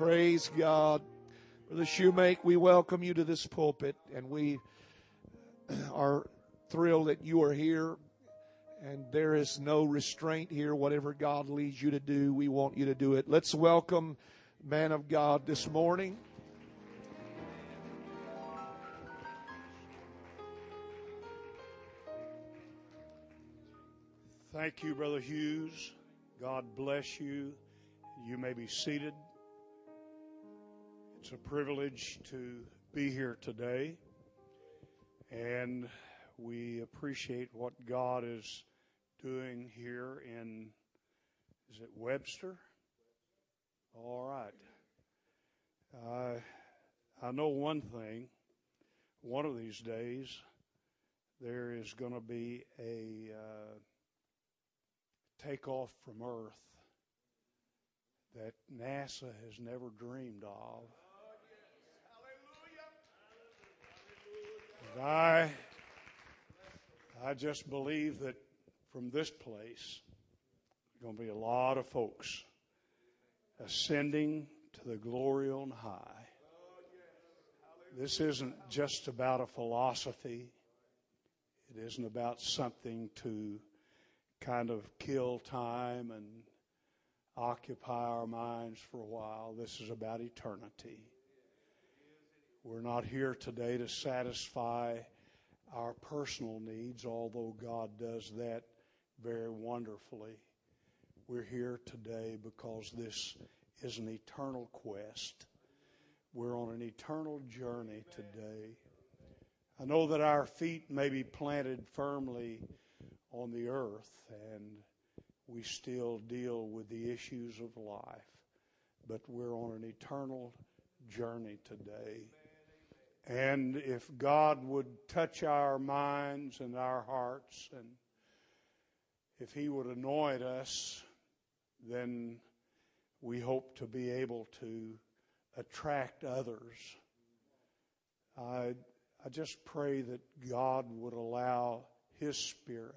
Praise God. Brother Shoemake, we welcome you to this pulpit and we are thrilled that you are here and there is no restraint here. Whatever God leads you to do, we want you to do it. Let's welcome man of God this morning. Thank you, Brother Hughes. God bless you. You may be seated. It's a privilege to be here today, and we appreciate what God is doing here in, is it Webster? All right. Uh, I know one thing. One of these days, there is going to be a uh, takeoff from Earth that NASA has never dreamed of. And I, I just believe that from this place, there's going to be a lot of folks ascending to the glory on high. This isn't just about a philosophy. It isn't about something to kind of kill time and occupy our minds for a while. This is about eternity. We're not here today to satisfy our personal needs, although God does that very wonderfully. We're here today because this is an eternal quest. We're on an eternal journey today. I know that our feet may be planted firmly on the earth and we still deal with the issues of life, but we're on an eternal journey today. And if God would touch our minds and our hearts, and if He would anoint us, then we hope to be able to attract others. I, I just pray that God would allow His Spirit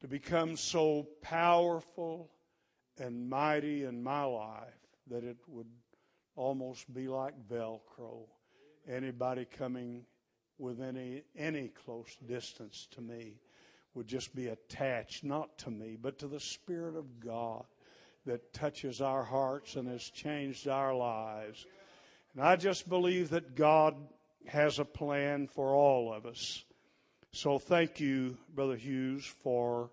to become so powerful and mighty in my life that it would almost be like Velcro. Anybody coming within any, any close distance to me would just be attached, not to me, but to the Spirit of God that touches our hearts and has changed our lives. And I just believe that God has a plan for all of us. So thank you, Brother Hughes, for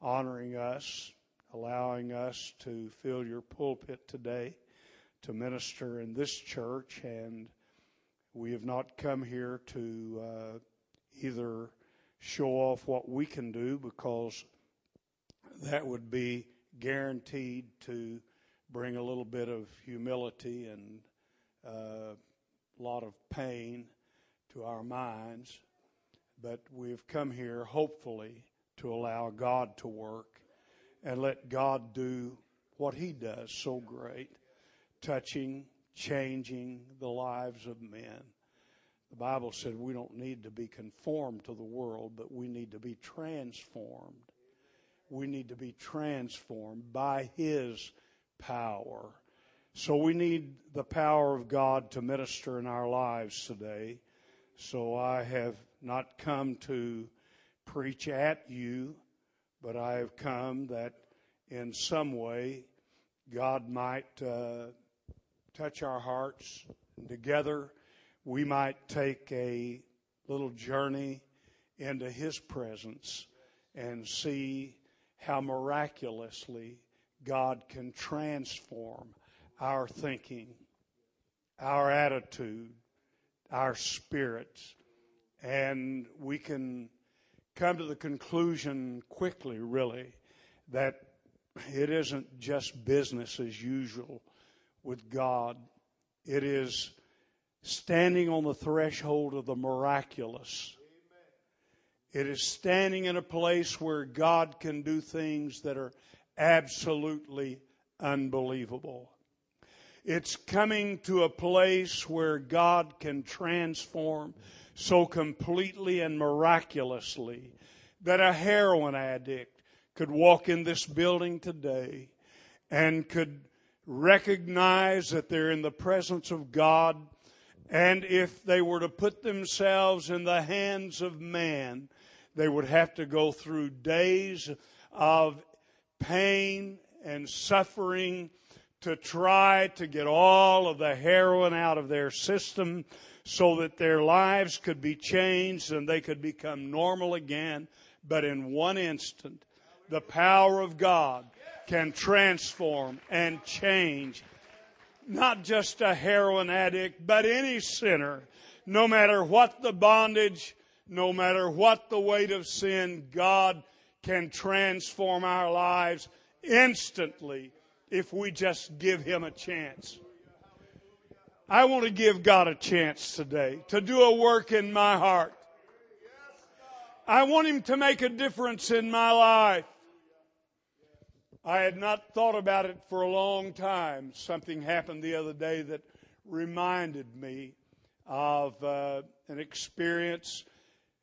honoring us, allowing us to fill your pulpit today to minister in this church. And we have not come here to uh, either show off what we can do because that would be guaranteed to bring a little bit of humility and uh, a lot of pain to our minds. But we've come here hopefully to allow God to work and let God do what He does so great, touching, changing the lives of men. The Bible said we don't need to be conformed to the world, but we need to be transformed. We need to be transformed by His power. So we need the power of God to minister in our lives today. So I have not come to preach at you, but I have come that in some way God might uh, touch our hearts. And together we might take a little journey into His presence and see how miraculously God can transform our thinking, our attitude, our spirits, and we can come to the conclusion quickly, really, that it isn't just business as usual with God. It is standing on the threshold of the miraculous. It is standing in a place where God can do things that are absolutely unbelievable. It's coming to a place where God can transform so completely and miraculously that a heroin addict could walk in this building today and could recognize that they're in the presence of God, and if they were to put themselves in the hands of man, they would have to go through days of pain and suffering to try to get all of the heroin out of their system so that their lives could be changed and they could become normal again. But in one instant, the power of God can transform and change not just a heroin addict, but any sinner, no matter what the bondage, no matter what the weight of sin, God can transform our lives instantly if we just give Him a chance. I want to give God a chance today to do a work in my heart. I want Him to make a difference in my life. I had not thought about it for a long time. Something happened the other day that reminded me of uh, an experience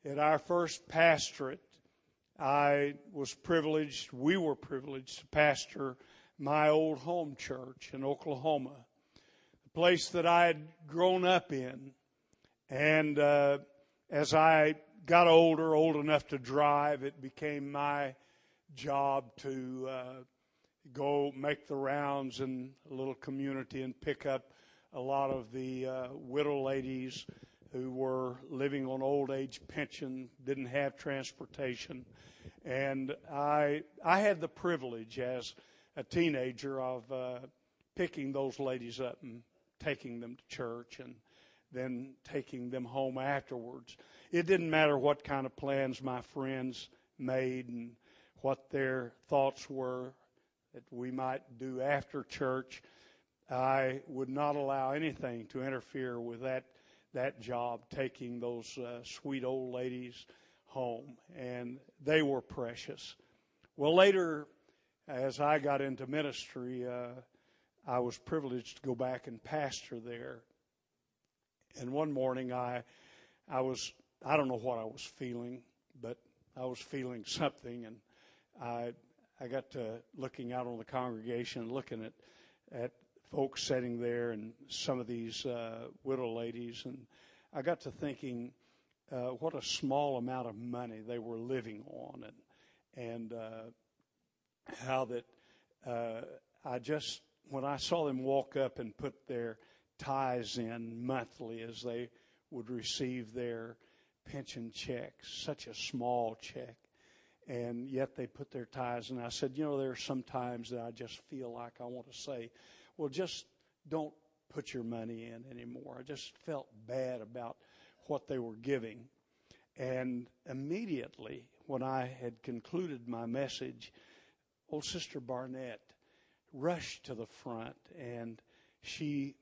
at our first pastorate. I was privileged, we were privileged to pastor my old home church in Oklahoma, the place that I had grown up in. And uh, as I got older, old enough to drive, it became my job to uh, go make the rounds in a little community and pick up a lot of the uh, widow ladies who were living on old age pension, didn't have transportation, and I I had the privilege as a teenager of uh, picking those ladies up and taking them to church and then taking them home afterwards. It didn't matter what kind of plans my friends made and what their thoughts were that we might do after church. I would not allow anything to interfere with that that job, taking those uh, sweet old ladies home, and they were precious. Well, later, as I got into ministry, uh, I was privileged to go back and pastor there. And one morning, I I was I don't know what I was feeling, but I was feeling something, and I I got to looking out on the congregation, looking at at folks sitting there, and some of these uh, widow ladies, and I got to thinking uh, what a small amount of money they were living on, and and uh, how that uh, I just when I saw them walk up and put their tithes in monthly as they would receive their pension checks, such a small check and yet they put their ties. And I said, you know, there are some times that I just feel like I want to say, well, just don't put your money in anymore. I just felt bad about what they were giving. And immediately, when I had concluded my message, old Sister Barnett rushed to the front and she,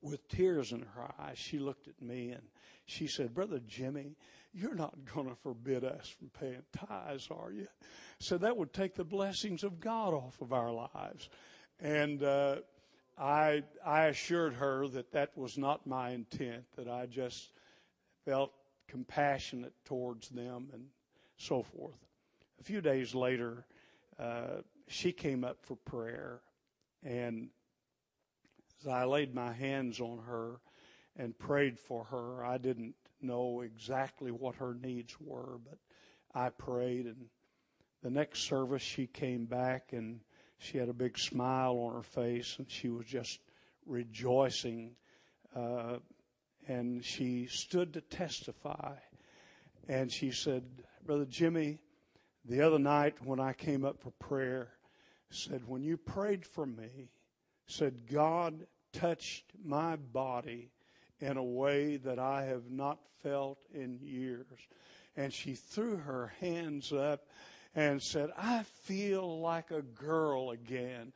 with tears in her eyes, she looked at me and she said, Brother Jimmy, you're not going to forbid us from paying tithes, are you? So that would take the blessings of God off of our lives. And uh, I, I assured her that that was not my intent, that I just felt compassionate towards them and so forth. A few days later, uh, she came up for prayer, and as I laid my hands on her and prayed for her, I didn't know exactly what her needs were, but I prayed. And the next service, she came back and she had a big smile on her face and she was just rejoicing. Uh, and she stood to testify. And she said, Brother Jimmy, the other night when I came up for prayer, said, when you prayed for me, said, God touched my body in a way that I have not felt in years. And she threw her hands up and said, I feel like a girl again.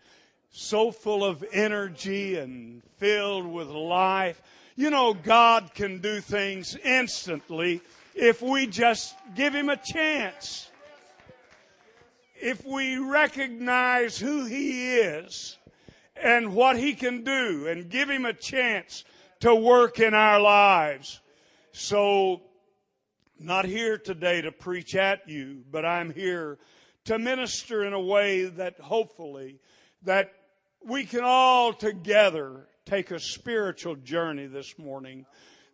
So full of energy and filled with life. You know, God can do things instantly if we just give Him a chance. If we recognize who He is and what He can do and give Him a chance to work in our lives. So, not here today to preach at you, but I'm here to minister in a way that hopefully that we can all together take a spiritual journey this morning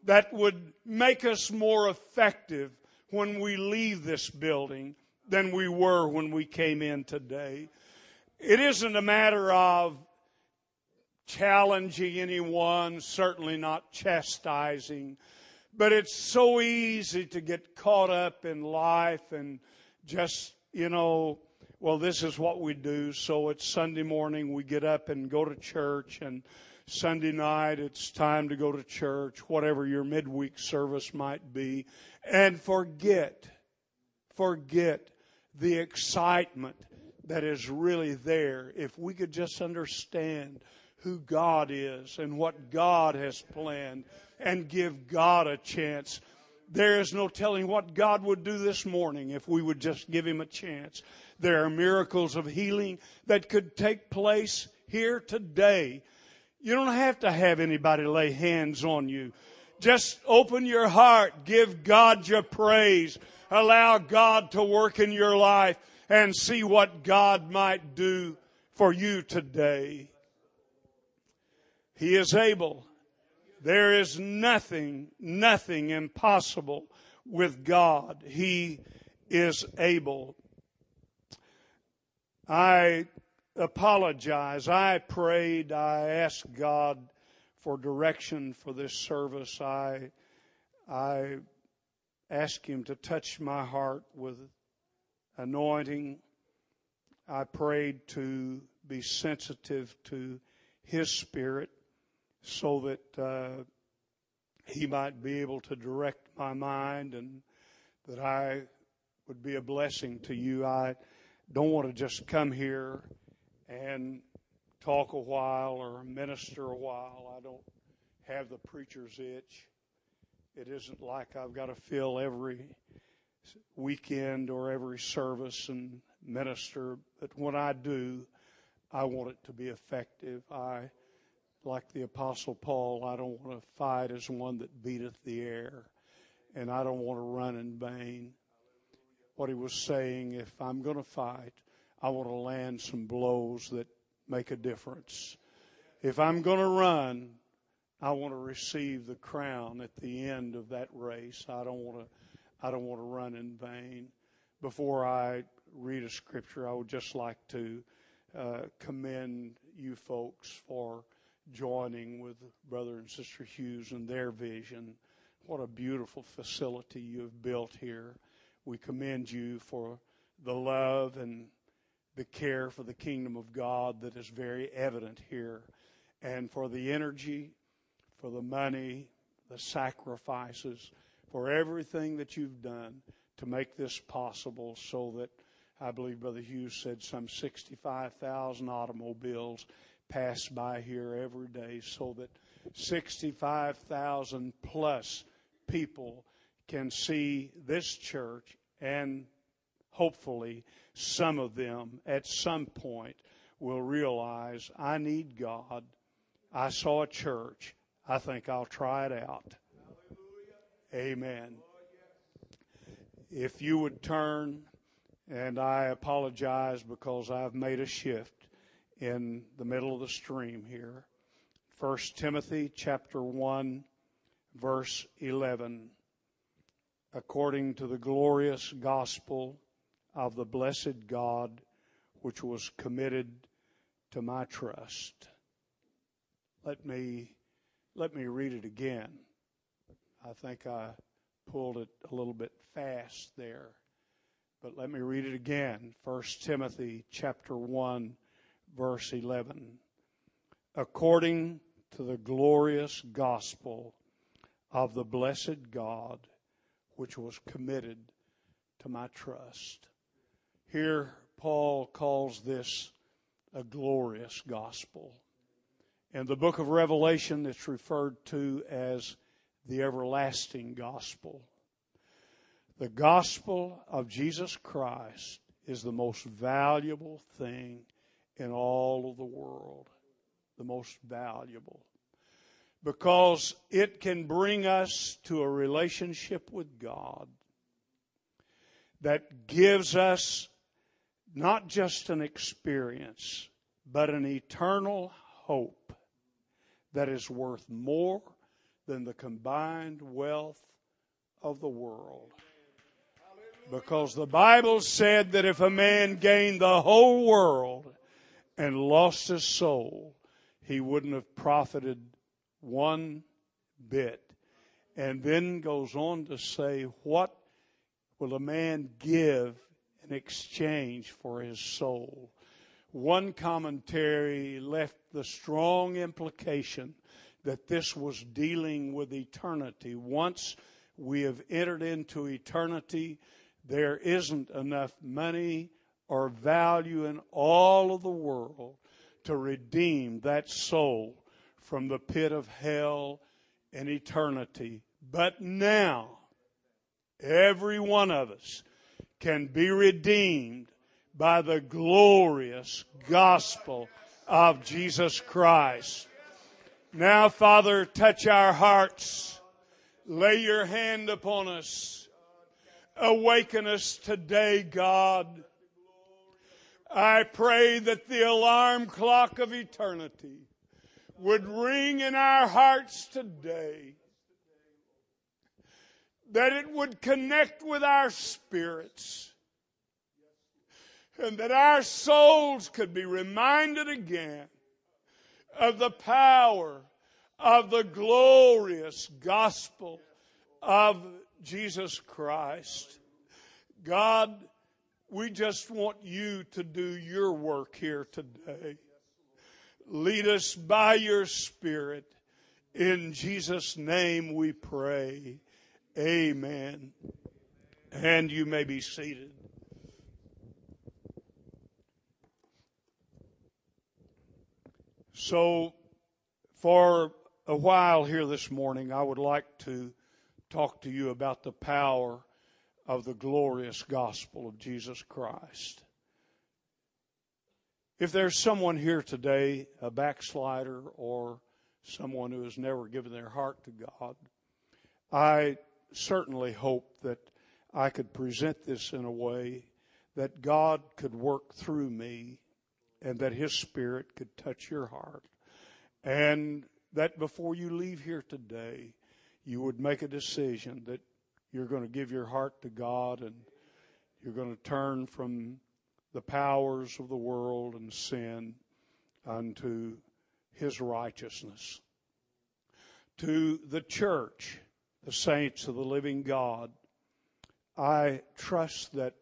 that would make us more effective when we leave this building than we were when we came in today. It isn't a matter of challenging anyone, certainly not chastising, but it's so easy to get caught up in life and just, you know, well, this is what we do. So it's Sunday morning, we get up and go to church, and Sunday night it's time to go to church, whatever your midweek service might be, and forget, forget the excitement that is really there. If we could just understand who God is and what God has planned and give God a chance. There is no telling what God would do this morning if we would just give Him a chance. There are miracles of healing that could take place here today. You don't have to have anybody lay hands on you. Just open your heart, give God your praise, allow God to work in your life and see what God might do for you today. He is able. There is nothing, nothing impossible with God. He is able. I apologize. I prayed. I asked God for direction for this service. I, I asked Him to touch my heart with anointing. I prayed to be sensitive to His Spirit so that uh, He might be able to direct my mind and that I would be a blessing to you. I don't want to just come here and talk a while or minister a while. I don't have the preacher's itch. It isn't like I've got to fill every weekend or every service and minister, but when I do, I want it to be effective. I like the Apostle Paul, I don't want to fight as one that beateth the air, and I don't want to run in vain. What he was saying, if I'm going to fight, I want to land some blows that make a difference. If I'm going to run, I want to receive the crown at the end of that race. I don't want to, I don't want to run in vain. Before I read a scripture, I would just like to uh, commend you folks for joining with Brother and Sister Hughes and their vision. What a beautiful facility you have built here. We commend you for the love and the care for the kingdom of God that is very evident here, and for the energy, for the money, the sacrifices, for everything that you've done to make this possible so that I believe Brother Hughes said some 65,000 automobiles pass by here every day so that 65,000 plus people can see this church and hopefully some of them at some point will realize I need God. I saw a church. I think I'll try it out. Amen. If you would turn, and I apologize because I've made a shift in the middle of the stream here. 1 Timothy chapter 1 verse 11 according to the glorious gospel of the blessed God which was committed to my trust. Let me let me read it again. I think I pulled it a little bit fast there. But let me read it again. 1 Timothy chapter 1 verse 11. According to the glorious gospel of the blessed God, which was committed to my trust. Here, Paul calls this a glorious gospel. In the book of Revelation, it's referred to as the everlasting gospel. The gospel of Jesus Christ is the most valuable thing in all of the world. The most valuable. Because it can bring us to a relationship with God that gives us not just an experience, but an eternal hope that is worth more than the combined wealth of the world. Because the Bible said that if a man gained the whole world and lost his soul, he wouldn't have profited one bit. And then goes on to say, What will a man give in exchange for his soul? One commentary left the strong implication that this was dealing with eternity. Once we have entered into eternity, there isn't enough money or value in all of the world to redeem that soul from the pit of hell and eternity. But now, every one of us can be redeemed by the glorious gospel of Jesus Christ. Now, Father, touch our hearts. Lay your hand upon us. Awaken us today, God. I pray that the alarm clock of eternity would ring in our hearts today. That it would connect with our spirits. And that our souls could be reminded again of the power of the glorious gospel of Jesus Christ. God, we just want you to do your work here today. Lead us by your Spirit. In Jesus' name we pray. Amen. And you may be seated. So, for a while here this morning, I would like to talk to you about the power of the glorious gospel of Jesus Christ. If there's someone here today, a backslider or someone who has never given their heart to God, I certainly hope that I could present this in a way that God could work through me and that His Spirit could touch your heart. And that before you leave here today, you would make a decision that you're going to give your heart to God and you're going to turn from the powers of the world and sin unto His righteousness. To the church, the saints of the living God, I trust that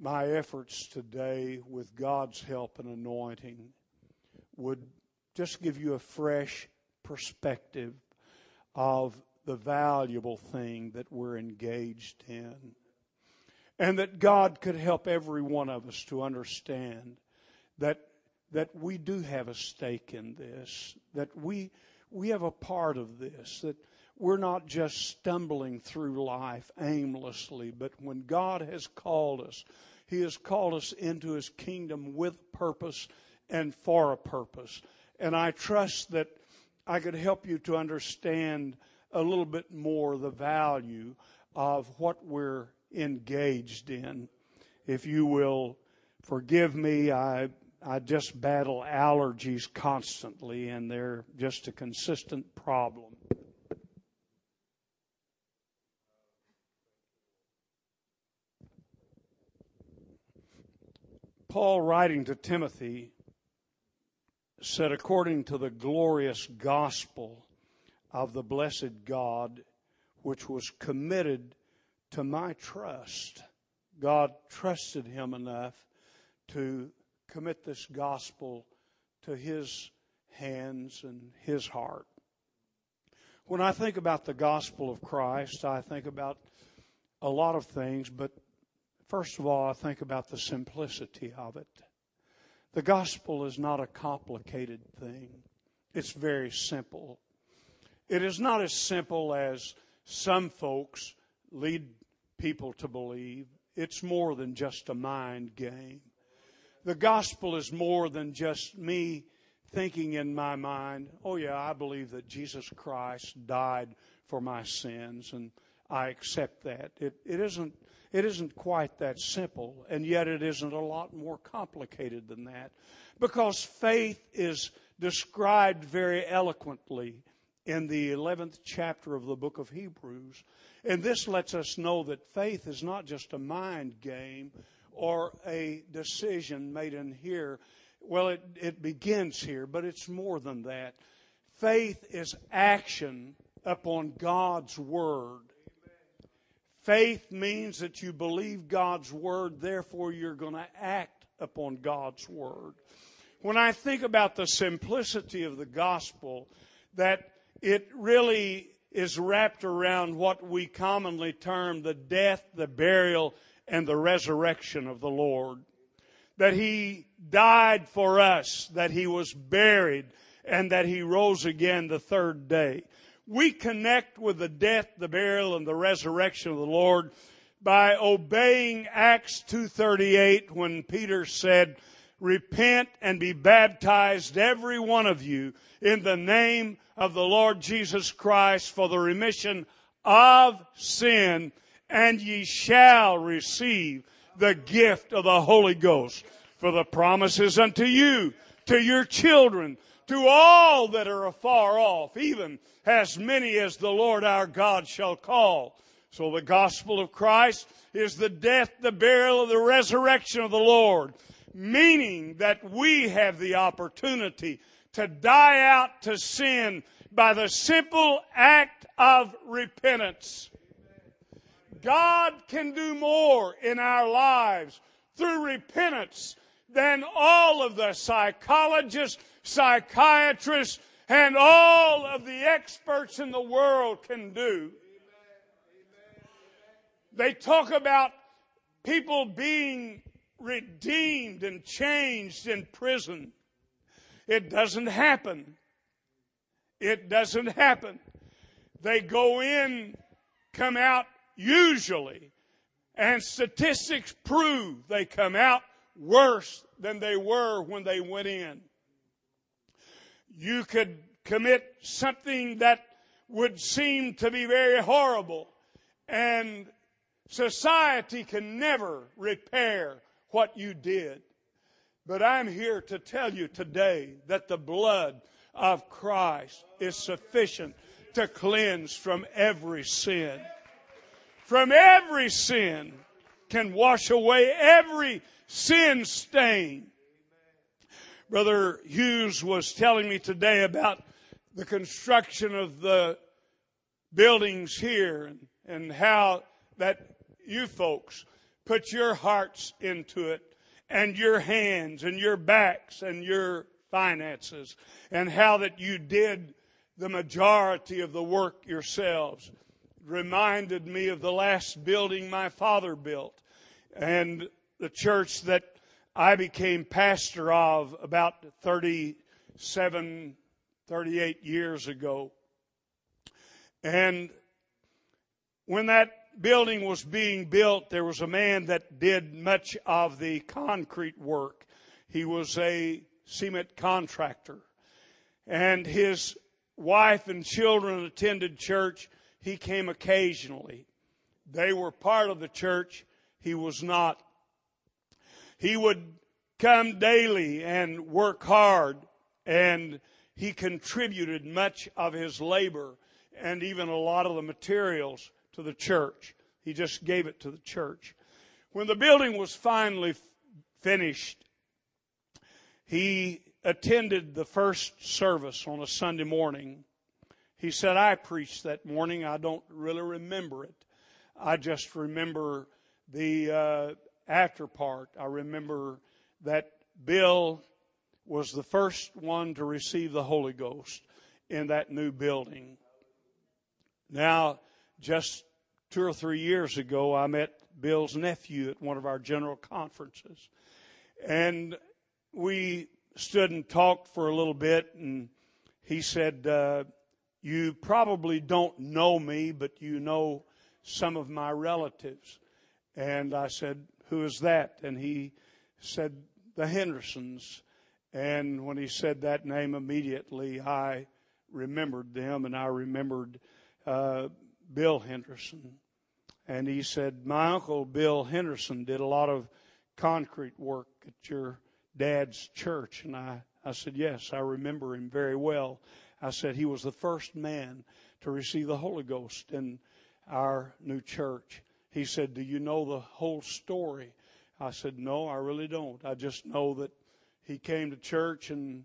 my efforts today, with God's help and anointing, would just give you a fresh perspective of the valuable thing that we're engaged in. And that God could help every one of us to understand that, that we do have a stake in this, that we, we have a part of this, that we're not just stumbling through life aimlessly, but when God has called us, He has called us into His kingdom with purpose and for a purpose. And I trust that I could help you to understand a little bit more the value of what we're engaged in. If you will forgive me, I I just battle allergies constantly, and they're just a consistent problem. Paul, writing to Timothy, said, according to the glorious gospel of the blessed God, which was committed to my trust. God trusted him enough to commit this gospel to his hands and his heart. When I think about the gospel of Christ, I think about a lot of things, but First of all, I think about the simplicity of it. The gospel is not a complicated thing. It's very simple. It is not as simple as some folks lead people to believe. It's more than just a mind game. The gospel is more than just me thinking in my mind, oh yeah, I believe that Jesus Christ died for my sins and I accept that. It, it isn't it isn't quite that simple, and yet it isn't a lot more complicated than that. Because faith is described very eloquently in the 11th chapter of the book of Hebrews. And this lets us know that faith is not just a mind game or a decision made in here. Well, it, it begins here, but it's more than that. Faith is action upon God's Word. Faith means that you believe God's Word, therefore you're going to act upon God's Word. When I think about the simplicity of the gospel, that it really is wrapped around what we commonly term the death, the burial, and the resurrection of the Lord. That He died for us, that He was buried, and that He rose again the third day. We connect with the death, the burial, and the resurrection of the Lord by obeying Acts 2.38 when Peter said, repent and be baptized every one of you in the name of the Lord Jesus Christ for the remission of sin and ye shall receive the gift of the Holy Ghost. For the promises unto you, to your children, to all that are afar off, even as many as the Lord our God shall call. So the gospel of Christ is the death, the burial, and the resurrection of the Lord, meaning that we have the opportunity to die out to sin by the simple act of repentance. God can do more in our lives through repentance than all of the psychologists, psychiatrists, and all of the experts in the world can do. They talk about people being redeemed and changed in prison. It doesn't happen. It doesn't happen. They go in, come out usually, and statistics prove they come out worse than they were when they went in. You could commit something that would seem to be very horrible and society can never repair what you did. But I'm here to tell you today that the blood of Christ is sufficient to cleanse from every sin. From every sin can wash away every sin stain. Brother Hughes was telling me today about the construction of the buildings here and, and how that you folks put your hearts into it and your hands and your backs and your finances and how that you did the majority of the work yourselves reminded me of the last building my father built and the church that I became pastor of about 37, 38 years ago. And when that building was being built, there was a man that did much of the concrete work. He was a cement contractor. And his wife and children attended church. He came occasionally. They were part of the church. He was not. He would come daily and work hard and he contributed much of his labor and even a lot of the materials to the church. He just gave it to the church. When the building was finally finished, he attended the first service on a Sunday morning. He said, I preached that morning. I don't really remember it. I just remember the uh, after part. I remember that Bill was the first one to receive the Holy Ghost in that new building. Now, just two or three years ago, I met Bill's nephew at one of our general conferences. And we stood and talked for a little bit, and he said, uh, You probably don't know me, but you know some of my relatives. And I said, Who is that? And he said, The Hendersons. And when he said that name immediately, I remembered them, and I remembered uh, Bill Henderson. And he said, My uncle Bill Henderson did a lot of concrete work at your dad's church. And I, I said, Yes, I remember him very well. I said, He was the first man to receive the Holy Ghost in our new church. He said, Do you know the whole story? I said, No, I really don't. I just know that he came to church and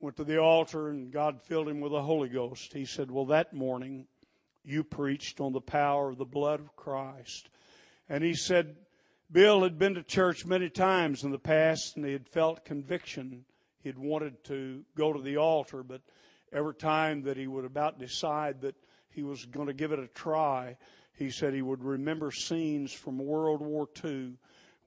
went to the altar and God filled him with the Holy Ghost. He said, Well, that morning you preached on the power of the blood of Christ. And he said, Bill had been to church many times in the past and he had felt conviction. He had wanted to go to the altar, but every time that he would about decide that he was going to give it a try, he said he would remember scenes from World War II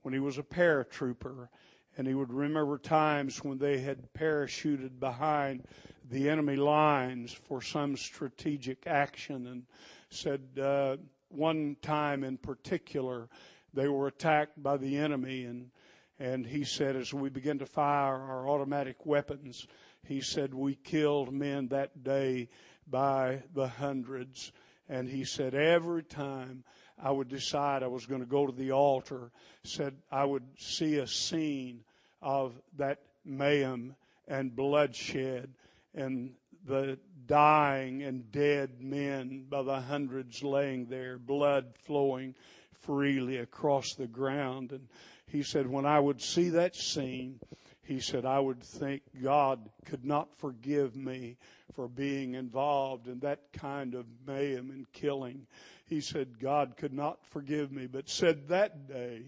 when he was a paratrooper and he would remember times when they had parachuted behind the enemy lines for some strategic action and said uh, one time in particular they were attacked by the enemy and and he said as we began to fire our automatic weapons he said we killed men that day by the hundreds. And he said every time I would decide I was going to go to the altar, said I would see a scene of that mayhem and bloodshed and the dying and dead men by the hundreds laying there, blood flowing freely across the ground. And he said, when I would see that scene, he said, I would think God could not forgive me for being involved in that kind of mayhem and killing. He said, God could not forgive me, but said that day,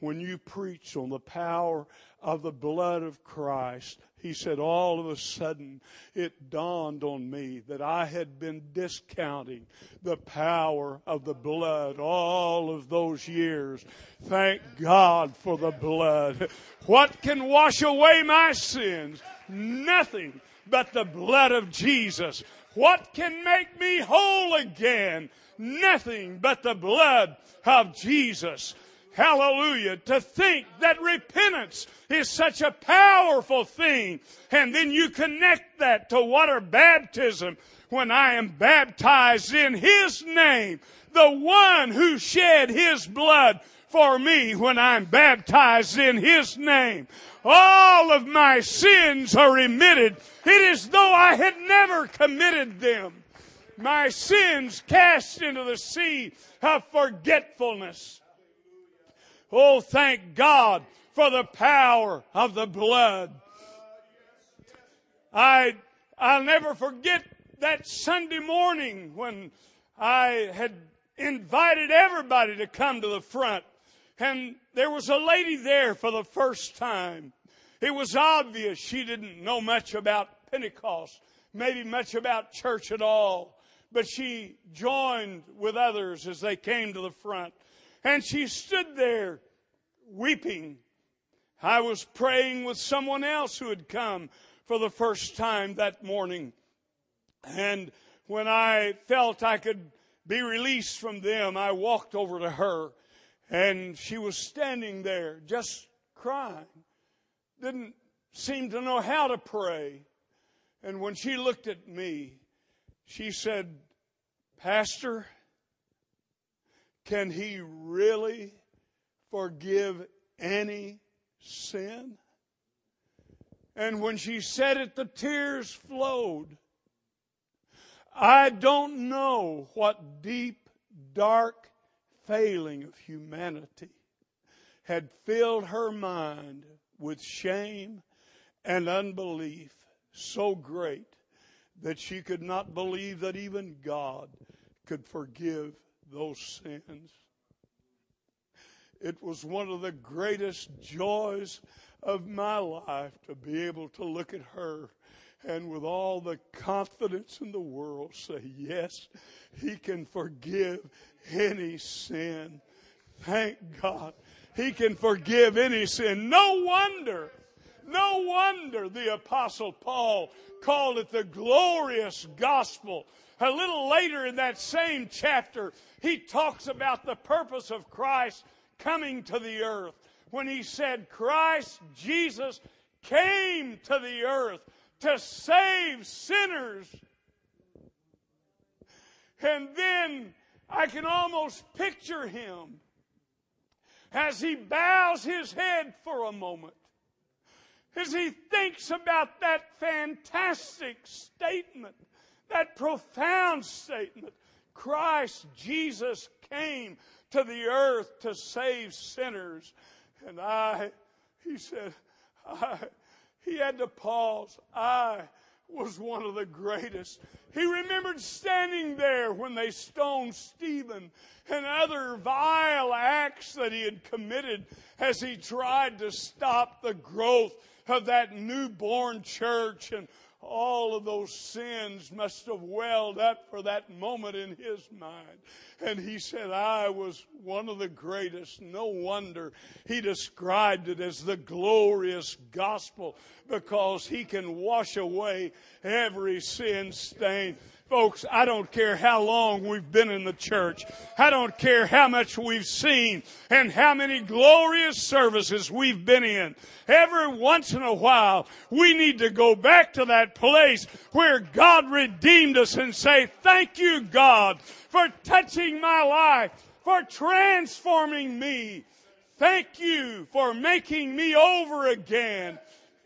when you preached on the power of the blood of Christ, he said, all of a sudden it dawned on me that I had been discounting the power of the blood all of those years. Thank God for the blood. What can wash away my sins? Nothing but the blood of Jesus. What can make me whole again? Nothing but the blood of Jesus. Hallelujah. To think that repentance is such a powerful thing. And then you connect that to water baptism when I am baptized in His name. The one who shed His blood for me when I'm baptized in His name. All of my sins are remitted. It is though I had never committed them. My sins cast into the sea of forgetfulness. Oh, thank God for the power of the blood. I, I'll never forget that Sunday morning when I had invited everybody to come to the front and there was a lady there for the first time. It was obvious she didn't know much about Pentecost, maybe much about church at all, but she joined with others as they came to the front. And she stood there weeping. I was praying with someone else who had come for the first time that morning. And when I felt I could be released from them, I walked over to her and she was standing there just crying. Didn't seem to know how to pray. And when she looked at me, she said, Pastor, can he really forgive any sin? And when she said it, the tears flowed. I don't know what deep, dark failing of humanity had filled her mind with shame and unbelief so great that she could not believe that even God could forgive those sins. It was one of the greatest joys of my life to be able to look at her and with all the confidence in the world say, Yes, He can forgive any sin. Thank God. He can forgive any sin. No wonder, no wonder the Apostle Paul called it the glorious gospel. A little later in that same chapter, he talks about the purpose of Christ coming to the earth when he said Christ Jesus came to the earth to save sinners. And then I can almost picture him as he bows his head for a moment, as he thinks about that fantastic statement, that profound statement. Christ Jesus came to the earth to save sinners. And I, he said, I, he had to pause. I was one of the greatest. He remembered standing there when they stoned Stephen and other vile acts that he had committed as he tried to stop the growth of that newborn church and all of those sins must have welled up for that moment in his mind. And he said, I was one of the greatest. No wonder he described it as the glorious gospel because he can wash away every sin stain. Folks, I don't care how long we've been in the church. I don't care how much we've seen and how many glorious services we've been in. Every once in a while, we need to go back to that place where God redeemed us and say, thank you, God, for touching my life, for transforming me. Thank you for making me over again.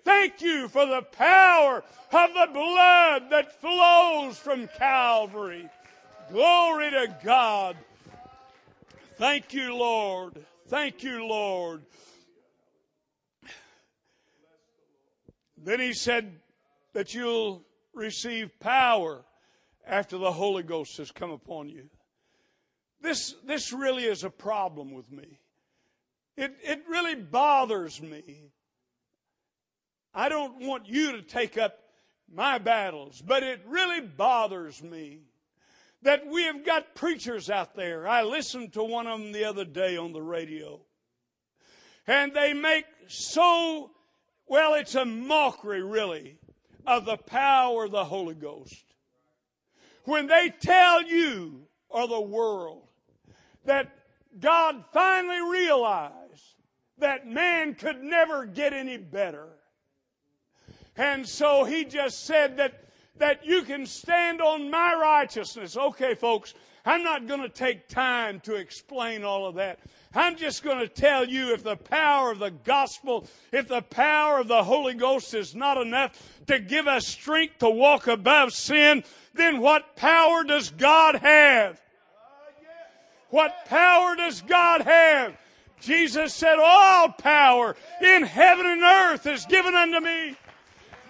Thank you for the power of the blood that flows from Calvary. Glory to God. Thank you, Lord. Thank you, Lord. Then he said that you'll receive power after the Holy Ghost has come upon you. This, this really is a problem with me. It, it really bothers me I don't want you to take up my battles, but it really bothers me that we have got preachers out there. I listened to one of them the other day on the radio. And they make so, well, it's a mockery really of the power of the Holy Ghost. When they tell you or the world that God finally realized that man could never get any better and so he just said that, that you can stand on my righteousness. Okay, folks, I'm not going to take time to explain all of that. I'm just going to tell you if the power of the gospel, if the power of the Holy Ghost is not enough to give us strength to walk above sin, then what power does God have? What power does God have? Jesus said, All power in heaven and earth is given unto me.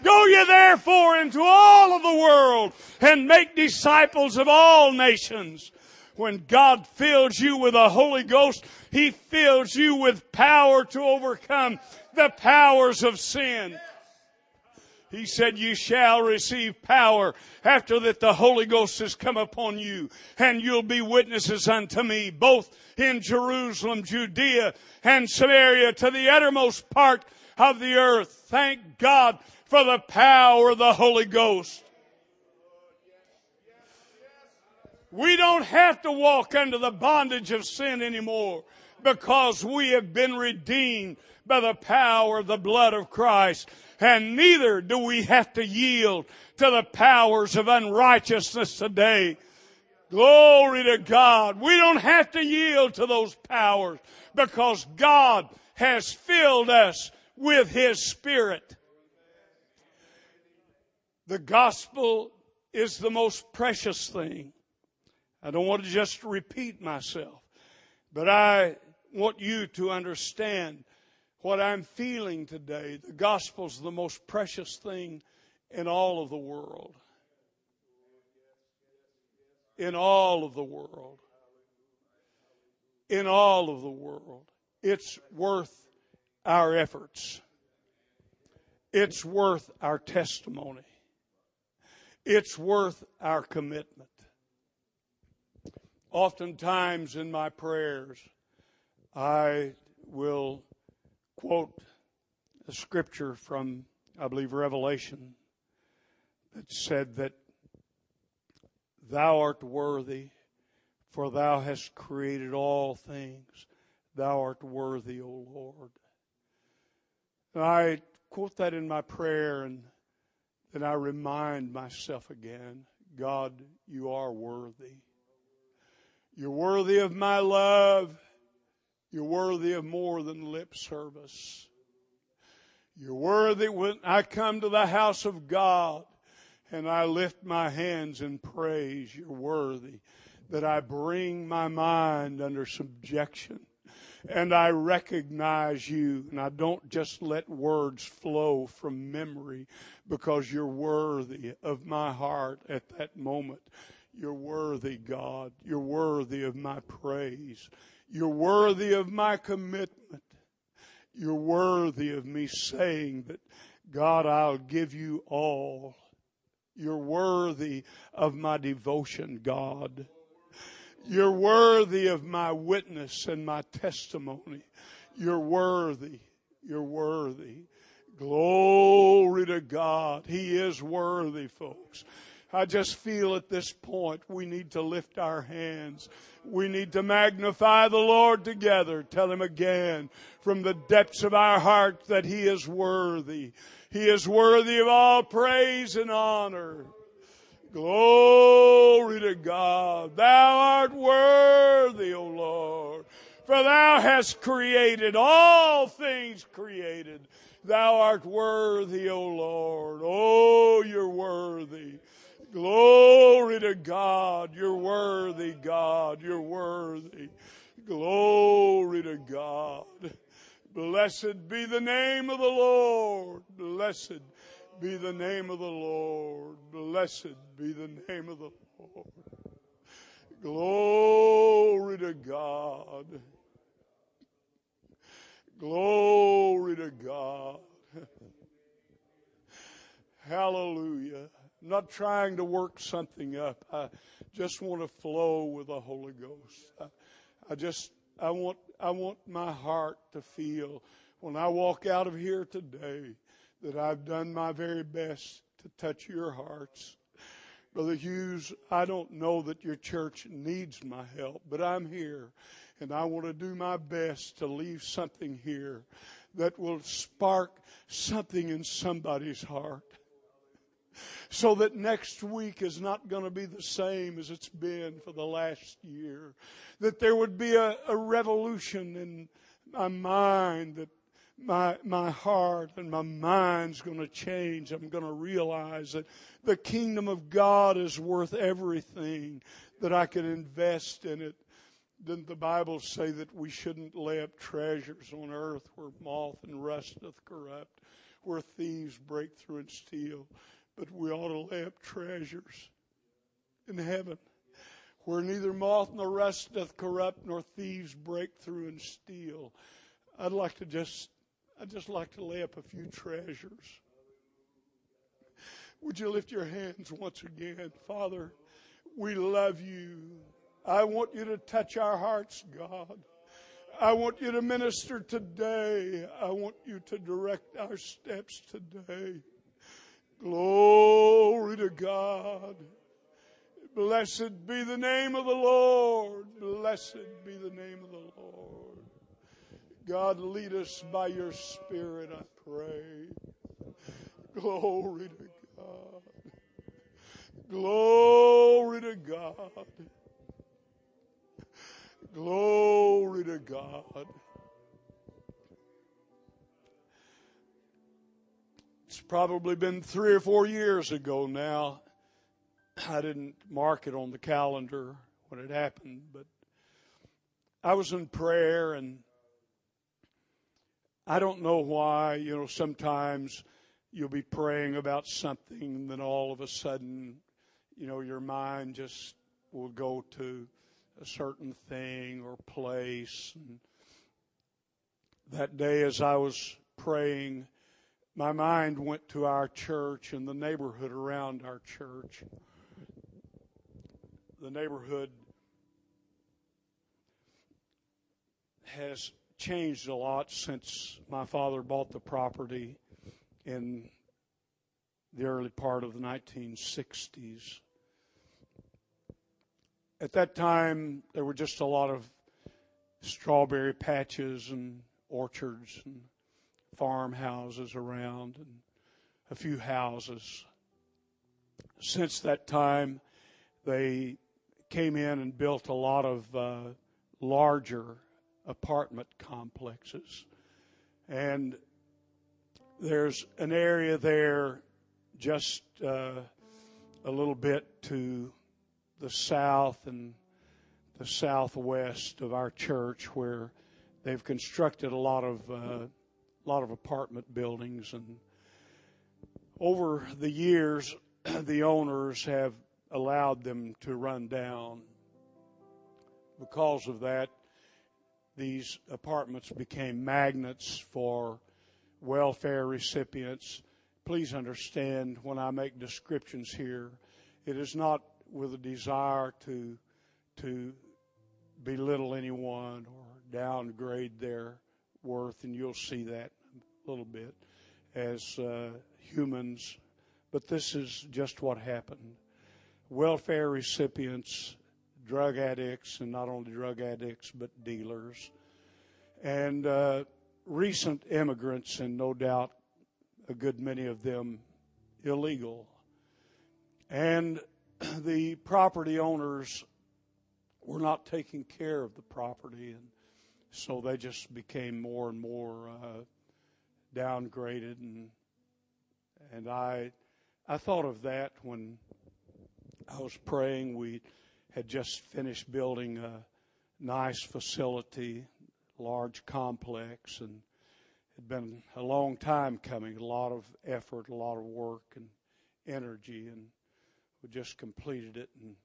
Go ye therefore into all of the world and make disciples of all nations. When God fills you with the Holy Ghost, He fills you with power to overcome the powers of sin. He said, you shall receive power after that the Holy Ghost has come upon you and you'll be witnesses unto me both in Jerusalem, Judea and Samaria to the uttermost part of the earth. Thank God for the power of the Holy Ghost. We don't have to walk under the bondage of sin anymore because we have been redeemed by the power of the blood of Christ. And neither do we have to yield to the powers of unrighteousness today. Glory to God. We don't have to yield to those powers because God has filled us with His Spirit. The gospel is the most precious thing. I don't want to just repeat myself, but I want you to understand what I'm feeling today. The gospel is the most precious thing in all of the world. In all of the world. In all of the world. It's worth our efforts. It's worth our testimony. It's worth our commitment. Oftentimes in my prayers, I will quote a scripture from, I believe, Revelation that said that thou art worthy, for thou hast created all things. Thou art worthy, O Lord. And I quote that in my prayer and then I remind myself again God, you are worthy. You're worthy of my love. You're worthy of more than lip service. You're worthy when I come to the house of God and I lift my hands in praise. You're worthy that I bring my mind under subjection and I recognize you and I don't just let words flow from memory because you're worthy of my heart at that moment. You're worthy, God. You're worthy of my praise. You're worthy of my commitment. You're worthy of me saying that, God, I'll give you all. You're worthy of my devotion, God. You're worthy of my witness and my testimony. You're worthy. You're worthy. Glory to God. He is worthy, folks. I just feel at this point we need to lift our hands. We need to magnify the Lord together. Tell Him again from the depths of our heart that He is worthy. He is worthy of all praise and honor. Glory to God. Thou art worthy, O Lord. For thou hast created all things created. Thou art worthy, O Lord. Oh, you're worthy. Glory to God. You're worthy, God. You're worthy. Glory to God. Blessed be the name of the Lord. Blessed be the name of the Lord. Blessed be the name of the Lord. Glory to God. Glory to God. Hallelujah. I'm not trying to work something up. I just want to flow with the Holy Ghost. I, I just, I want, I want my heart to feel when I walk out of here today that I've done my very best to touch your hearts. Brother Hughes, I don't know that your church needs my help, but I'm here and I want to do my best to leave something here that will spark something in somebody's heart so that next week is not going to be the same as it's been for the last year. That there would be a, a revolution in my mind, that my, my heart and my mind's going to change. I'm going to realize that the kingdom of God is worth everything, that I can invest in it. Didn't the Bible say that we shouldn't lay up treasures on earth where moth and rust doth corrupt, where thieves break through and steal? but we ought to lay up treasures in heaven where neither moth nor rust doth corrupt nor thieves break through and steal. I'd like to just, I'd just like to lay up a few treasures. Would you lift your hands once again? Father, we love you. I want you to touch our hearts, God. I want you to minister today. I want you to direct our steps today. Glory to God. Blessed be the name of the Lord. Blessed be the name of the Lord. God, lead us by your Spirit, I pray. Glory to God. Glory to God. Glory to God. It's probably been three or four years ago now. I didn't mark it on the calendar when it happened, but I was in prayer and I don't know why, you know, sometimes you'll be praying about something and then all of a sudden, you know, your mind just will go to a certain thing or place. And that day as I was praying, my mind went to our church and the neighborhood around our church. The neighborhood has changed a lot since my father bought the property in the early part of the 1960s. At that time, there were just a lot of strawberry patches and orchards and farmhouses around and a few houses. Since that time, they came in and built a lot of uh, larger apartment complexes. And there's an area there just uh, a little bit to the south and the southwest of our church where they've constructed a lot of uh, a lot of apartment buildings and over the years the owners have allowed them to run down because of that these apartments became magnets for welfare recipients please understand when I make descriptions here, it is not with a desire to to belittle anyone or downgrade their worth, and you'll see that a little bit as uh, humans. But this is just what happened. Welfare recipients, drug addicts, and not only drug addicts, but dealers, and uh, recent immigrants, and no doubt a good many of them illegal. And the property owners were not taking care of the property, and so they just became more and more uh, downgraded. And and I I thought of that when I was praying. We had just finished building a nice facility, large complex, and had been a long time coming, a lot of effort, a lot of work and energy, and we just completed it. And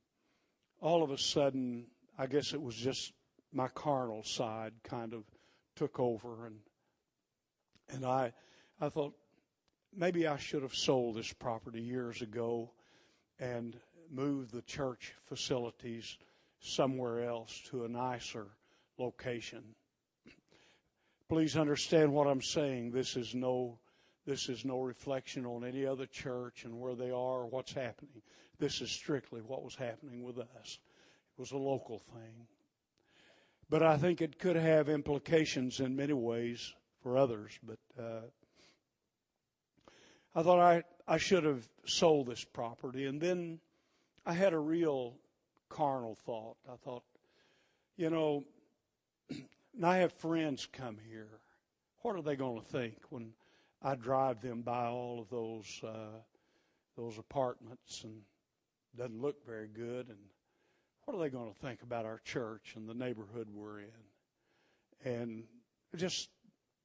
all of a sudden, I guess it was just my carnal side kind of took over, and and I I thought maybe I should have sold this property years ago and moved the church facilities somewhere else to a nicer location. Please understand what I'm saying. This is no this is no reflection on any other church and where they are or what's happening. This is strictly what was happening with us. It was a local thing. But I think it could have implications in many ways for others. But uh, I thought I, I should have sold this property. And then I had a real carnal thought. I thought, you know, and I have friends come here. What are they going to think when I drive them by all of those uh, those apartments and doesn't look very good? And what are they going to think about our church and the neighborhood we're in? And just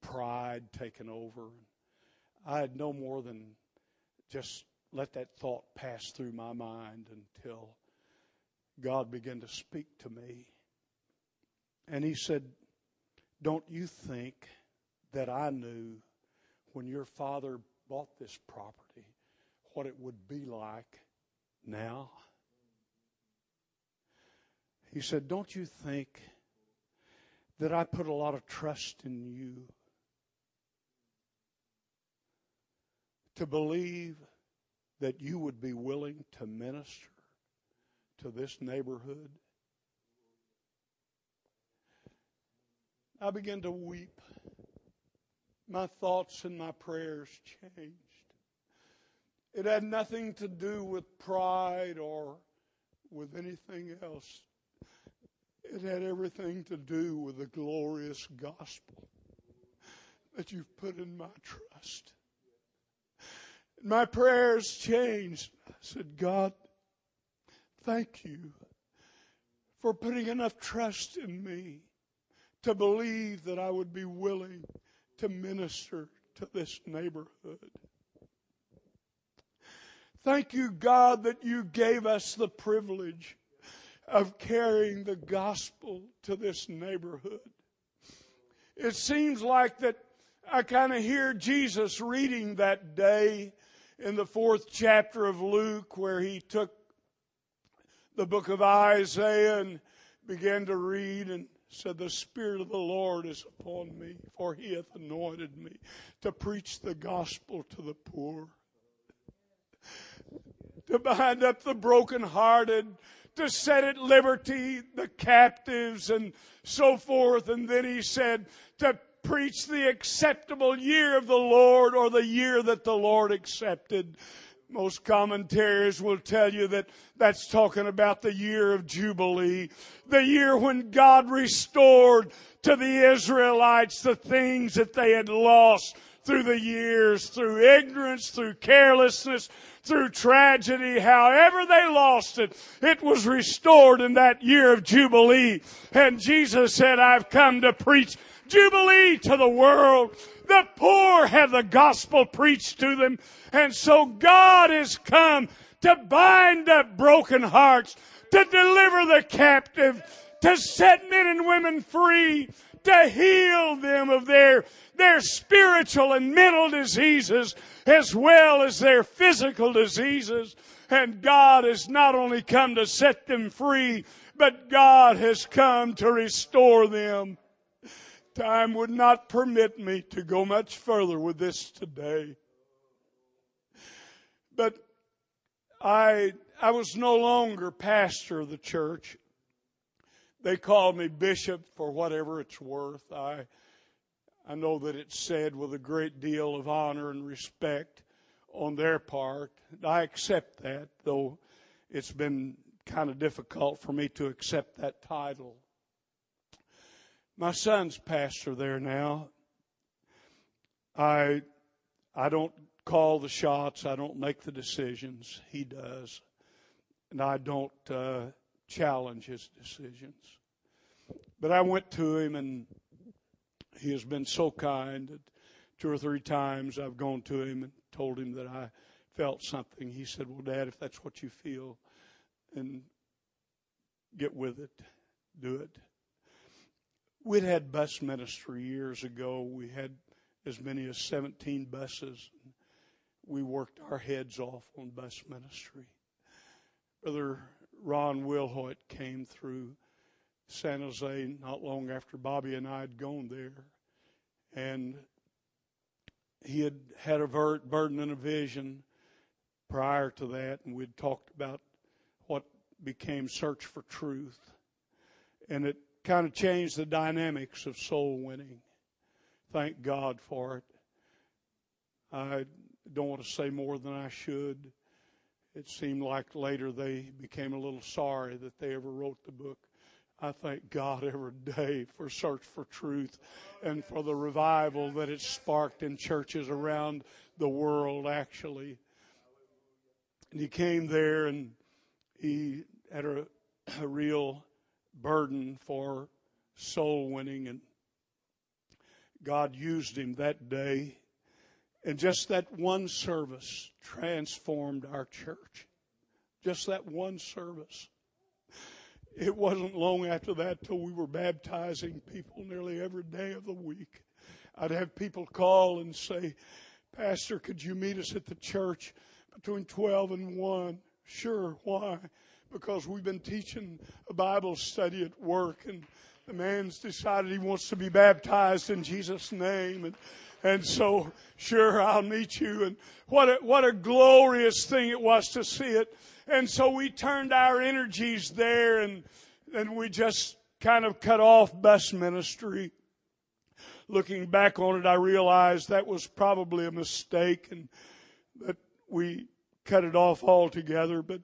pride taking over. I had no more than just let that thought pass through my mind until God began to speak to me. And He said, don't you think that I knew when your father bought this property what it would be like now? He said, Don't you think that I put a lot of trust in you to believe that you would be willing to minister to this neighborhood? I began to weep. My thoughts and my prayers changed. It had nothing to do with pride or with anything else. It had everything to do with the glorious gospel that you've put in my trust. My prayers changed. I said, God, thank you for putting enough trust in me to believe that I would be willing to minister to this neighborhood. Thank you, God, that you gave us the privilege of carrying the gospel to this neighborhood. It seems like that I kind of hear Jesus reading that day in the fourth chapter of Luke where he took the book of Isaiah and began to read and said, The Spirit of the Lord is upon me, for he hath anointed me to preach the gospel to the poor, to bind up the brokenhearted, to set at liberty the captives, and so forth. And then he said, To preach the acceptable year of the Lord, or the year that the Lord accepted. Most commentaries will tell you that that's talking about the year of Jubilee, the year when God restored to the Israelites the things that they had lost through the years, through ignorance, through carelessness, through tragedy, however they lost it, it was restored in that year of Jubilee. And Jesus said, I've come to preach Jubilee to the world. The poor have the gospel preached to them. And so God has come to bind up broken hearts, to deliver the captive, to set men and women free, to heal them of their, their spiritual and mental diseases as well as their physical diseases. And God has not only come to set them free, but God has come to restore them. Time would not permit me to go much further with this today. But I, I was no longer pastor of the church. They called me bishop for whatever it's worth. I, I know that it's said with a great deal of honor and respect on their part. I accept that, though it's been kind of difficult for me to accept that title. My son's pastor there now. I I don't call the shots. I don't make the decisions. He does, and I don't uh, challenge his decisions. But I went to him, and he has been so kind two or three times I've gone to him and told him that I felt something. He said, "Well, Dad, if that's what you feel, and get with it, do it." We'd had bus ministry years ago. We had as many as 17 buses. We worked our heads off on bus ministry. Brother Ron Wilhoit came through San Jose not long after Bobby and I had gone there. And he had had a burden and a vision prior to that, and we'd talked about what became Search for Truth. And it kind of changed the dynamics of soul winning. Thank God for it. I don't want to say more than I should. It seemed like later they became a little sorry that they ever wrote the book. I thank God every day for Search for Truth and for the revival that it sparked in churches around the world, actually. And he came there and he had a, a real burden for soul winning and God used him that day. And just that one service transformed our church. Just that one service. It wasn't long after that till we were baptizing people nearly every day of the week. I'd have people call and say, Pastor, could you meet us at the church between 12 and 1? Sure, why? Because we've been teaching a Bible study at work and the man's decided he wants to be baptized in Jesus' name and and so sure I'll meet you and what a, what a glorious thing it was to see it. And so we turned our energies there and and we just kind of cut off bus ministry. Looking back on it I realized that was probably a mistake and that we cut it off altogether but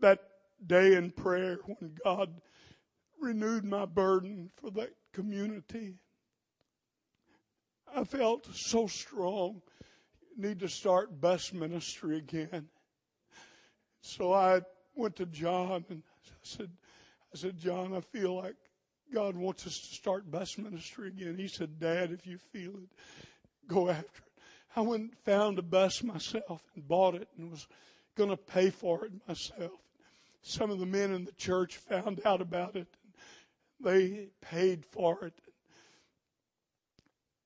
that day in prayer when God renewed my burden for that community. I felt so strong. Need to start bus ministry again. So I went to John and I said, I said, John, I feel like God wants us to start bus ministry again. He said, Dad, if you feel it, go after it. I went and found a bus myself and bought it and was going to pay for it myself some of the men in the church found out about it. They paid for it.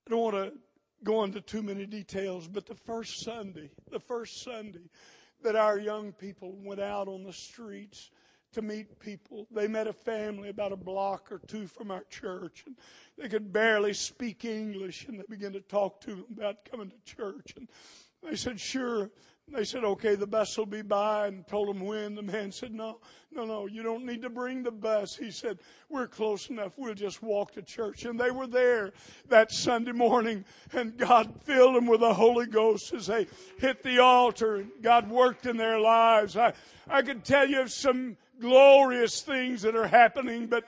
I don't want to go into too many details, but the first Sunday, the first Sunday that our young people went out on the streets to meet people, they met a family about a block or two from our church, and they could barely speak English, and they began to talk to them about coming to church. And they said, Sure, They said, okay, the bus will be by and told him when. The man said, no, no, no, you don't need to bring the bus. He said, we're close enough. We'll just walk to church. And they were there that Sunday morning and God filled them with the Holy Ghost as they hit the altar and God worked in their lives. I, I could tell you of some glorious things that are happening, but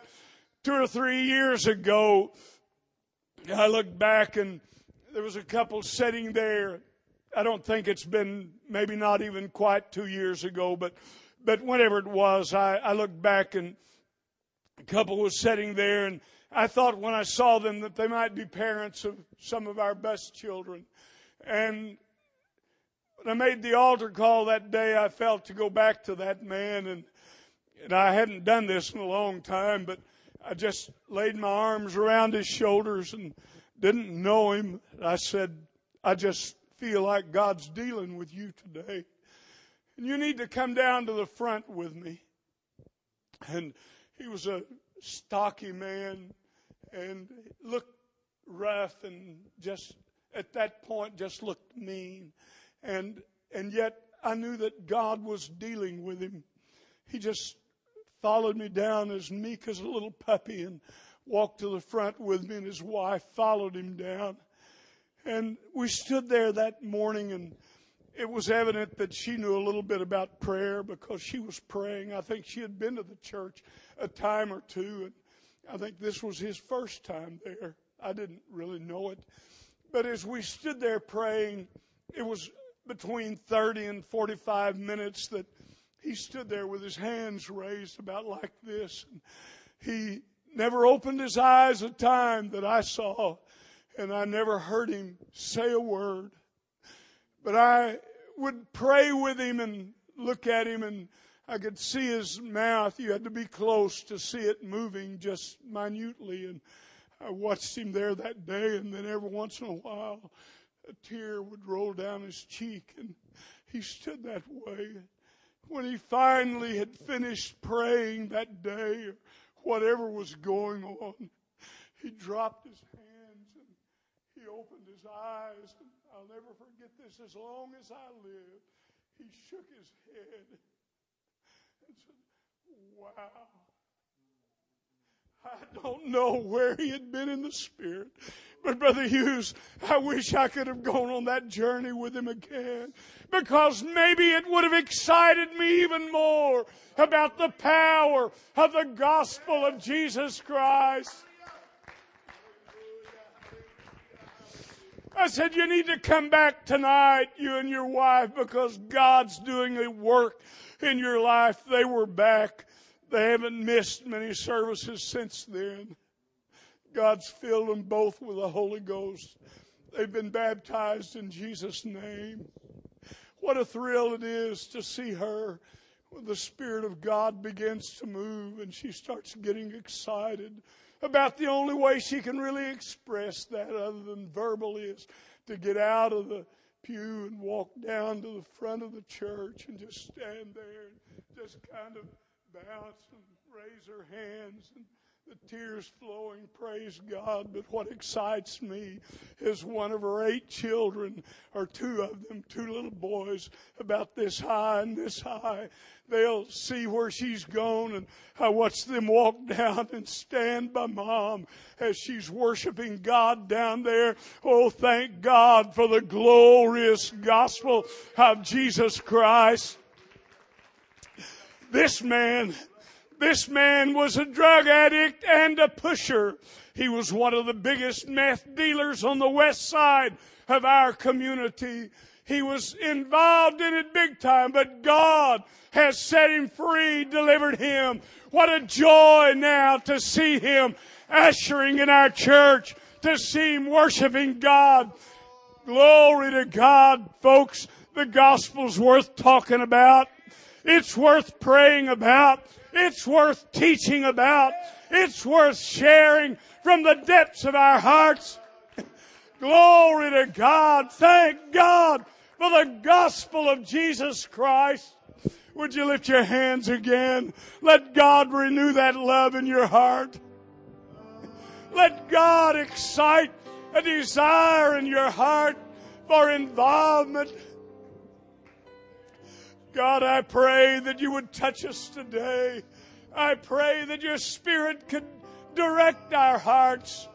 two or three years ago, I looked back and there was a couple sitting there I don't think it's been maybe not even quite two years ago, but but whenever it was, I, I looked back and a couple was sitting there, and I thought when I saw them that they might be parents of some of our best children. And when I made the altar call that day, I felt to go back to that man, and and I hadn't done this in a long time, but I just laid my arms around his shoulders and didn't know him. I said, I just feel like God's dealing with you today. And you need to come down to the front with me. And he was a stocky man and looked rough and just at that point just looked mean. And, and yet I knew that God was dealing with him. He just followed me down as meek as a little puppy and walked to the front with me and his wife followed him down. And we stood there that morning and it was evident that she knew a little bit about prayer because she was praying. I think she had been to the church a time or two and I think this was his first time there. I didn't really know it. But as we stood there praying, it was between 30 and 45 minutes that he stood there with his hands raised about like this. And he never opened his eyes a time that I saw and I never heard him say a word. But I would pray with him and look at him and I could see his mouth. You had to be close to see it moving just minutely. And I watched him there that day and then every once in a while a tear would roll down his cheek and he stood that way. When he finally had finished praying that day or whatever was going on, he dropped his hand opened his eyes, and I'll never forget this as long as I live. He shook his head and said, Wow. I don't know where he had been in the Spirit. But Brother Hughes, I wish I could have gone on that journey with him again. Because maybe it would have excited me even more about the power of the gospel of Jesus Christ. I said, you need to come back tonight, you and your wife, because God's doing a work in your life. They were back. They haven't missed many services since then. God's filled them both with the Holy Ghost. They've been baptized in Jesus' name. What a thrill it is to see her when the Spirit of God begins to move and she starts getting excited about the only way she can really express that other than verbal is to get out of the pew and walk down to the front of the church and just stand there and just kind of bounce and raise her hands and the tears flowing, praise God. But what excites me is one of her eight children, or two of them, two little boys, about this high and this high. They'll see where she's gone and I watch them walk down and stand by mom as she's worshiping God down there. Oh, thank God for the glorious gospel of Jesus Christ. This man this man was a drug addict and a pusher. He was one of the biggest meth dealers on the west side of our community. He was involved in it big time, but God has set him free, delivered him. What a joy now to see him ushering in our church, to see him worshiping God. Glory to God, folks. The gospel's worth talking about. It's worth praying about. It's worth teaching about. It's worth sharing from the depths of our hearts. Glory to God. Thank God for the gospel of Jesus Christ. Would you lift your hands again? Let God renew that love in your heart. Let God excite a desire in your heart for involvement. God, I pray that you would touch us today. I pray that your Spirit could direct our hearts.